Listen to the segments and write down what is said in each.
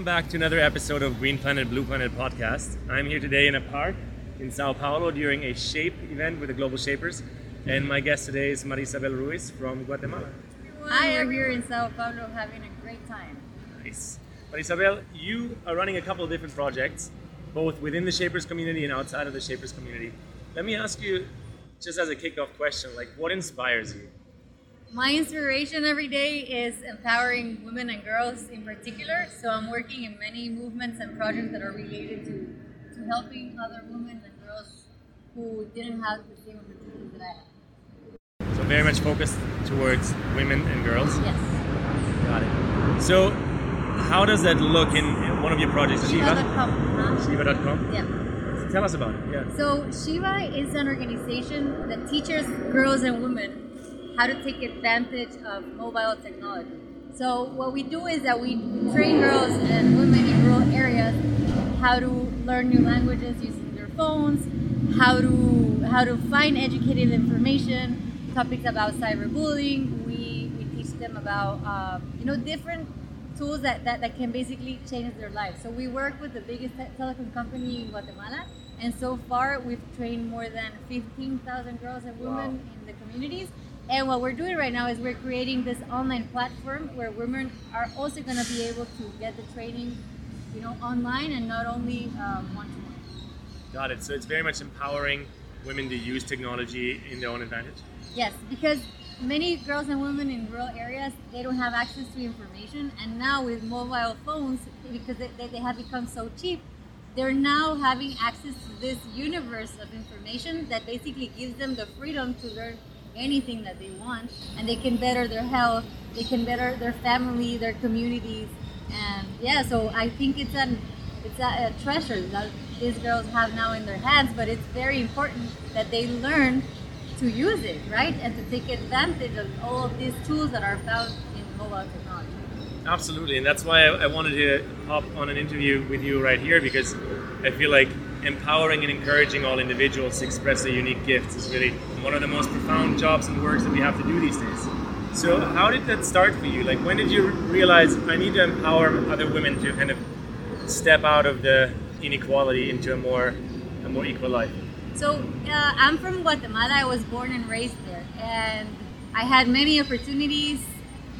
Welcome back to another episode of Green Planet Blue Planet podcast. I'm here today in a park in Sao Paulo during a Shape event with the Global Shapers, and my guest today is Marisabel Ruiz from Guatemala. Hi, we're here in Sao Paulo having a great time. Nice. Marisabel, you are running a couple of different projects, both within the Shapers community and outside of the Shapers community. Let me ask you, just as a kickoff question, like what inspires you? My inspiration every day is empowering women and girls in particular. So I'm working in many movements and projects that are related to, to helping other women and girls who didn't have the same opportunities that I had. So very much focused towards women and girls. Yes. Got it. So how does that look in, in one of your projects, Shiva? Shiva.com. Huh? Shiva.com. Yeah. Tell us about it. Yeah. So Shiva is an organization that teaches girls and women how to take advantage of mobile technology. So what we do is that we train girls and women in rural areas how to learn new languages using their phones, how to how to find educated information, topics about cyberbullying. We, we teach them about um, you know different tools that, that, that can basically change their lives. So we work with the biggest te- telecom company in Guatemala, and so far we've trained more than 15,000 girls and women Wow. in the communities. And what we're doing right now is we're creating this online platform where women are also going to be able to get the training, you know, online and not only one to one. Got it. So it's very much empowering women to use technology in their own advantage. Yes, because many girls and women in rural areas they don't have access to information, and now with mobile phones, because they, they have become so cheap, they're now having access to this universe of information that basically gives them the freedom to learn anything that they want, and they can better their health, they can better their family, their communities, and yeah. So I think it's an it's a, a treasure that these girls have now in their hands, but it's very important that they learn to use it, right? And to take advantage of all of these tools that are found in mobile technology. Absolutely, and that's why I, I wanted to hop on an interview with you right here because I feel like empowering and encouraging all individuals to express their unique gifts is really one of the most profound jobs and works that we have to do these days. So, how did that start for you? Like, when did you realize I need to empower other women to kind of step out of the inequality into a more a more equal life? So uh, I'm from Guatemala. I was born and raised there, and I had many opportunities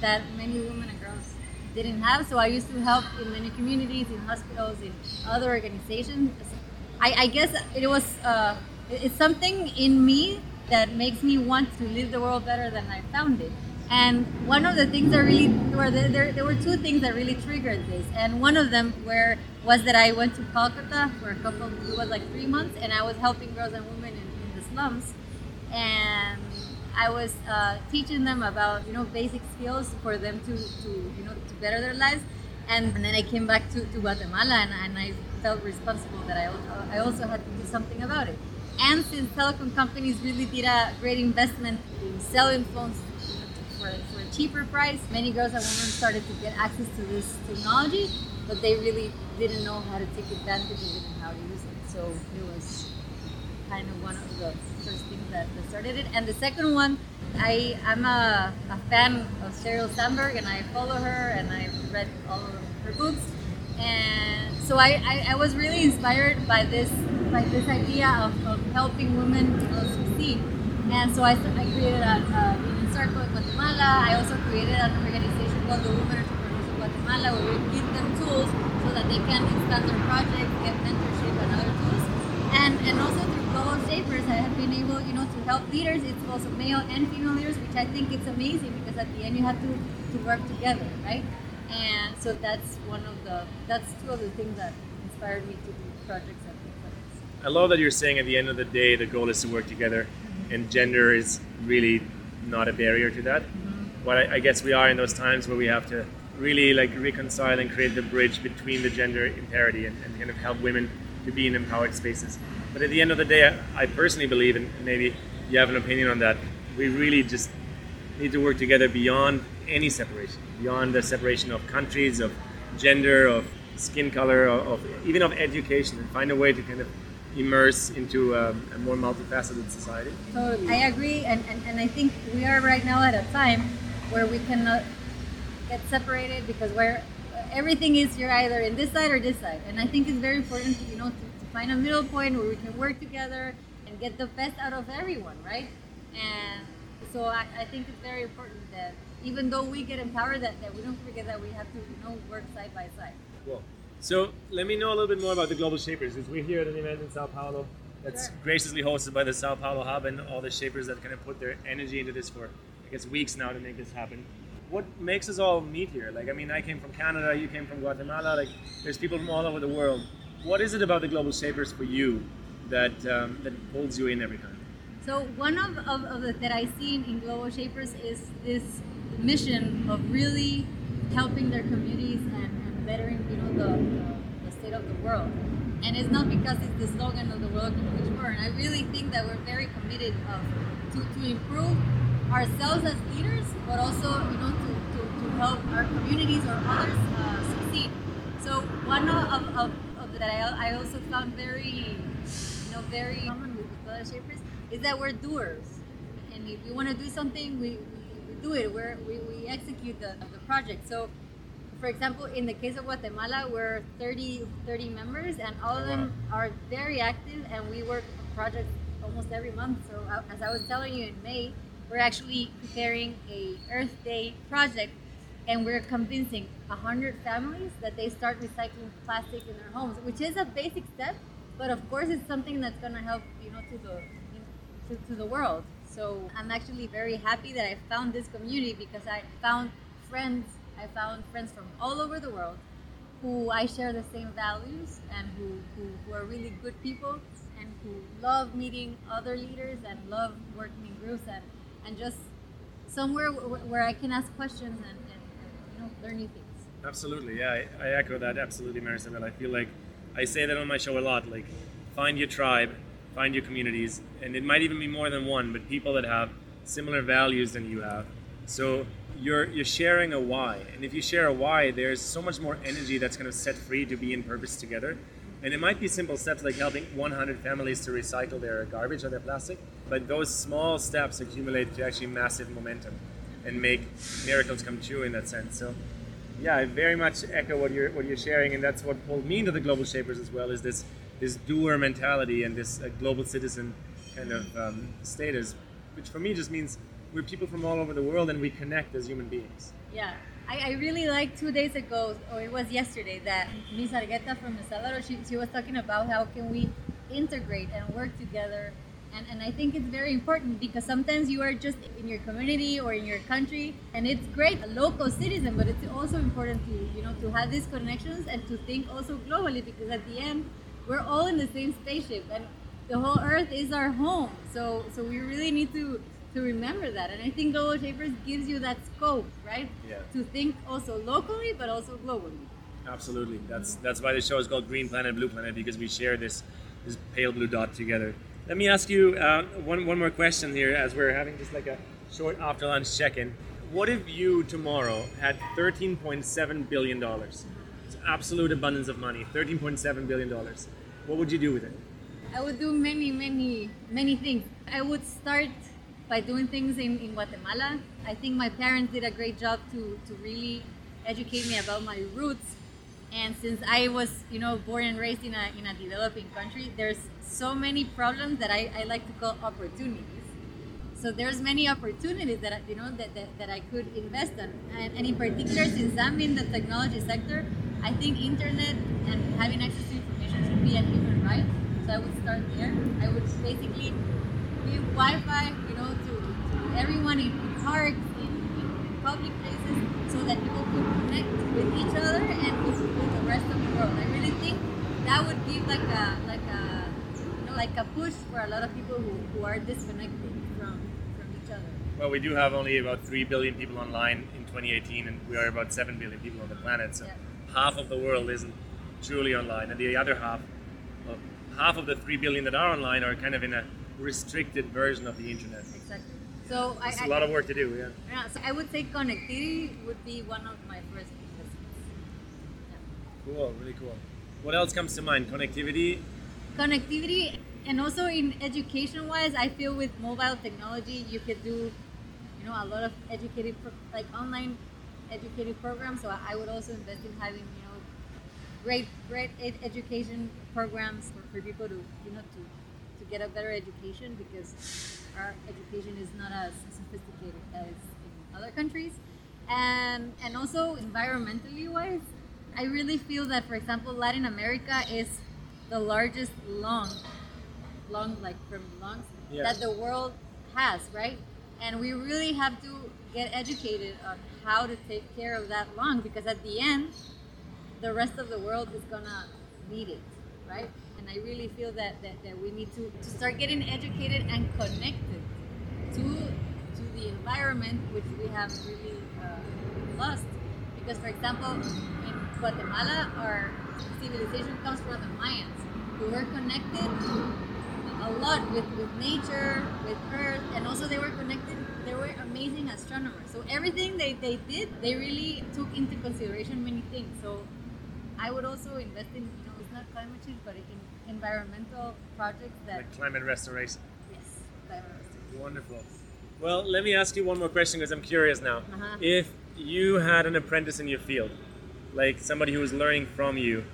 that many women and girls didn't have. So I used to help in many communities, in hospitals, in other organizations. I, I guess it was uh, it's something in me that makes me want to live the world better than I found it. And one of the things that really were there, there, there were two things that really triggered this, and one of them were was that I went to Calcutta for a couple. It was like three months, and I was helping girls and women in, in the slums, and I was uh, teaching them about you know basic skills for them to, to you know to better their lives. And, then I came back to, to Guatemala, and, and I felt responsible that I, I also had to do something about it. And since telecom companies really did a great investment in selling phones for, for a cheaper price, many girls and women started to get access to this technology, but they really didn't know how to take advantage of it and how to use it. So it was kind of one of the first things that, that started it. And the second one, I I'm a, a fan of Sheryl Sandberg, and I follow her, and I've read all of her books. And so I, I, I was really inspired by this by this idea of, of helping women to succeed. And so I, I created a, a Women's Circle in Guatemala. I also created an organization called the Women Entrepreneurs of Guatemala, where we give them tools so that they can expand their projects, get mentorship, and other tools and and also through global shapers i have been able you know to help leaders it's also male and female leaders which i think it's amazing because at the end you have to to work together right and so that's one of the that's two of the things that inspired me to do projects like this I love that you're saying at the end of the day the goal is to work together, mm-hmm. and gender is really not a barrier to that. Mm-hmm. What I, I guess we are in those times where we have to really like reconcile and create the bridge between the gender imparity and, and kind of help women to be in empowered spaces. But at the end of the day, I, personally believe, and maybe you have an opinion on that, we really just need to work together beyond any separation, beyond the separation of countries, of gender, of skin color, of, even of education, and find a way to kind of immerse into um, a more multifaceted society. So I agree, and, and, and I think we are right now at a time where we cannot get separated because we're everything is you're either in this side or this side. And I think it's very important, to, you know, to find a middle point where we can work together and get the best out of everyone, right? And so I, I think it's very important that even though we get empowered, that, that we don't forget that we have to, you know, work side by side. Cool. So let me know a little bit more about the Global Shapers. Because we're here at an event in Sao Paulo that's Sure. graciously hosted by the Sao Paulo Hub and all the shapers that kind of put their energy into this for, I guess, weeks now to make this happen. What makes us all meet here? Like, I mean, I came from Canada, you came from Guatemala. Like, there's people from all over the world. What is it about the Global Shapers for you that um, that pulls you in every time? So one of, of, of the that I see in Global Shapers is this mission of really helping their communities and, and bettering, you know, the, the, state of the world. And it's not because it's the slogan of the World Economic And I really think that we're very committed of, to, to improve ourselves as leaders, but also, you know, to, to, to help our communities or others uh, succeed. So one of, of, of that I, I also found very you know, very common with the Global Shapers is that we're doers. And if we want to do something, we, we, we do it. We're, we, we execute the, the project. So, for example, in the case of Guatemala, we're 30, 30 members, and all of them are very active, and we work on projects almost every month. So, uh, as I was telling you in May, we're actually preparing a Earth Day project and we're convincing 100 families that they start recycling plastic in their homes, which is a basic step, but of course it's something that's going to help, you know, to the to, to the world. So I'm actually very happy that I found this community because I found friends. I found friends from all over the world who I share the same values and who, who, who are really good people and who love meeting other leaders and love working in groups and, and just somewhere where, I can ask questions and learn new things. Absolutely, yeah, I, I echo that absolutely, Marisabel. I feel like I say that on my show a lot. Like, find your tribe, find your communities, and it might even be more than one, but people that have similar values than you have. So you're you're sharing a why, and if you share a why, there's so much more energy that's kind of set free to be in purpose together. And it might be simple steps like helping 100 families to recycle their garbage or their plastic, but those small steps accumulate to actually massive momentum and make miracles come true in that sense. So yeah, I very much echo what you're what you're sharing, and that's what pulled me into the global shapers as well. Is this this doer mentality and this uh, global citizen kind of um, status, which for me just means we're people from all over the world and we connect as human beings. Yeah, I, I really like two days ago, or it was yesterday, that Miss Argueta from El Salvador, she, she was talking about how can we integrate and work together. And, and I think it's very important because sometimes you are just in your community or in your country and it's great, a local citizen, but it's also important to, you know, to have these connections and to think also globally because at the end, we're all in the same spaceship and the whole earth is our home. So, so we really need to to remember that. And I think Global Shapers gives you that scope, right? Yeah. To think also locally, but also globally. Absolutely. That's that's why the show is called Green Planet, Blue Planet because we share this this pale blue dot together. Let me ask you uh, one one more question here as we're having just like a short after lunch check-in. What if you tomorrow had 13.7 billion dollars? It's absolute abundance of money. 13.7 billion dollars. What would you do with it? I would do many, many, many things. I would start by doing things in, in Guatemala. I think my parents did a great job to, to really educate me about my roots. And since I was, you know, born and raised in a, in a developing country, there's so many problems that I, I like to call opportunities. So there's many opportunities that I- you know that, that, that I could invest in, and, and in particular, since I'm in the technology sector, I think internet and having access to information should be a human right. So I would start there. I would basically give Wi-Fi, you know, to, to everyone in parks, in, in, in public places, so that people could connect with each other and with, with the rest of the world. I really think that would give like a like a you know like a push for a lot of people who, who are disconnected from from each other. Well, we do have only about 3 billion people online in 2018, and we are about 7 billion people on the planet. So Yeah. half of the world isn't truly online, and the other half, well, half of the 3 billion that are online are kind of in a restricted version of the internet. So I, It's I a lot of work to do, yeah. yeah, so I would say connectivity would be one of my first investments. Cool, really cool. What else comes to mind? Connectivity. connectivity and also in education wise i feel with mobile technology you could do you know a lot of educated pro- like online educated programs. So I would also invest in having you know great great ed- education programs for, for people to you know to to get a better education because our education is not as sophisticated as in other countries. And and also environmentally wise, I really feel that for example Latin America is the largest lung lung like from lungs Yeah. that the world has, right? And we really have to get educated on how to take care of that lung because at the end the rest of the world is gonna need it, right? And I really feel that, that, that we need to, to start getting educated and connected to to the environment which we have really uh, lost. Because for example, in Guatemala, our civilization comes from the Mayans, who were connected a lot with, with nature, with earth, and also they were connected, they were amazing astronomers. So everything they, they did, they really took into consideration many things. So I would also invest in, you know, it's not climate change, but in environmental projects that, Like climate restoration. yes, climate restoration. Wonderful. Well, let me ask you one more question because I'm curious now. Uh-huh. If you had an apprentice in your field, like somebody who was learning from you,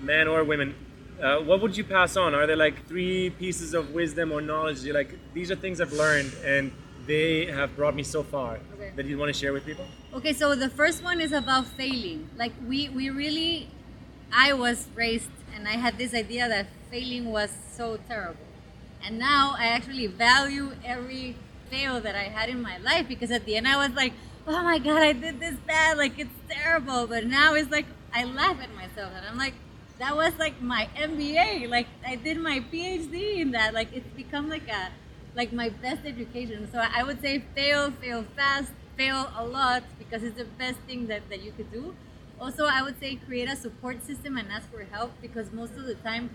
man or women, uh, what would you pass on? Are there like three pieces of wisdom or knowledge? You're like, these are things I've learned and they have brought me so far Okay. that you want to share with people? Okay, so the first one is about failing. Like we we really I was raised and I had this idea that failing was so terrible. And now I actually value every fail that I had in my life because at the end I was like, "Oh my god, I did this bad. Like it's terrible." But now it's like I laugh at myself and I'm like, that was like my MBA. Like I did my PhD in that. Like it's become like a like my best education. So I would say fail, fail fast, fail a lot because it's the best thing that, that you could do. Also, I would say create a support system and ask for help because most of the time,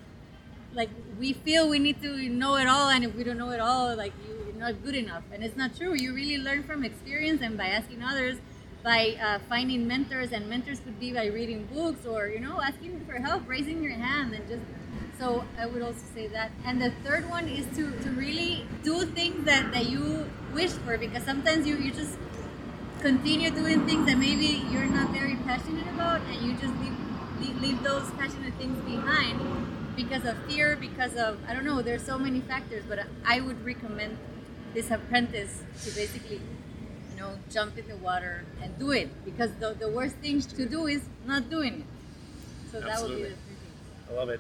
like we feel we need to know it all, and if we don't know it all, like you- you're not good enough. And it's not true. You really learn from experience and by asking others, by uh, finding mentors, and mentors could be by reading books or you know asking for help, raising your hand, and just so I would also say that. And the third one is to, to really do things that, that you wish for because sometimes you, you just continue doing things that maybe you're not very passionate about and you just leave, leave, leave those passionate things behind because of fear, because of, I don't know, there's so many factors, but I would recommend this apprentice to basically, you know, jump in the water and do it because the, the worst thing to do is not doing it. So that would Absolutely. be the three. I love it.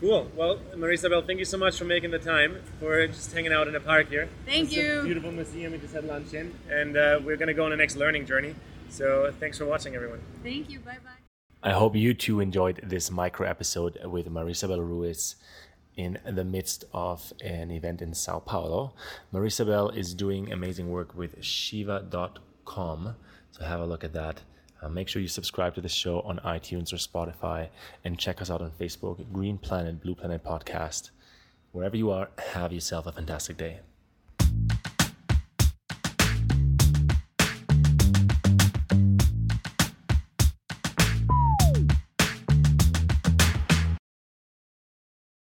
Cool. Well, Marisabel, thank you so much for making the time, for just hanging out in the park here. Thank It's a you. beautiful museum we just had lunch in, and uh, we're going to go on the next learning journey. So thanks for watching, everyone. Thank you. Bye bye. I hope you too enjoyed this micro episode with Marisabel Ruiz in the midst of an event in Sao Paulo. Marisabel is doing amazing work with Shiva.com, so have a look at that. Uh, make sure you subscribe to the show on iTunes or Spotify and check us out on Facebook, Green Planet, Blue Planet Podcast. Wherever you are, have yourself a fantastic day.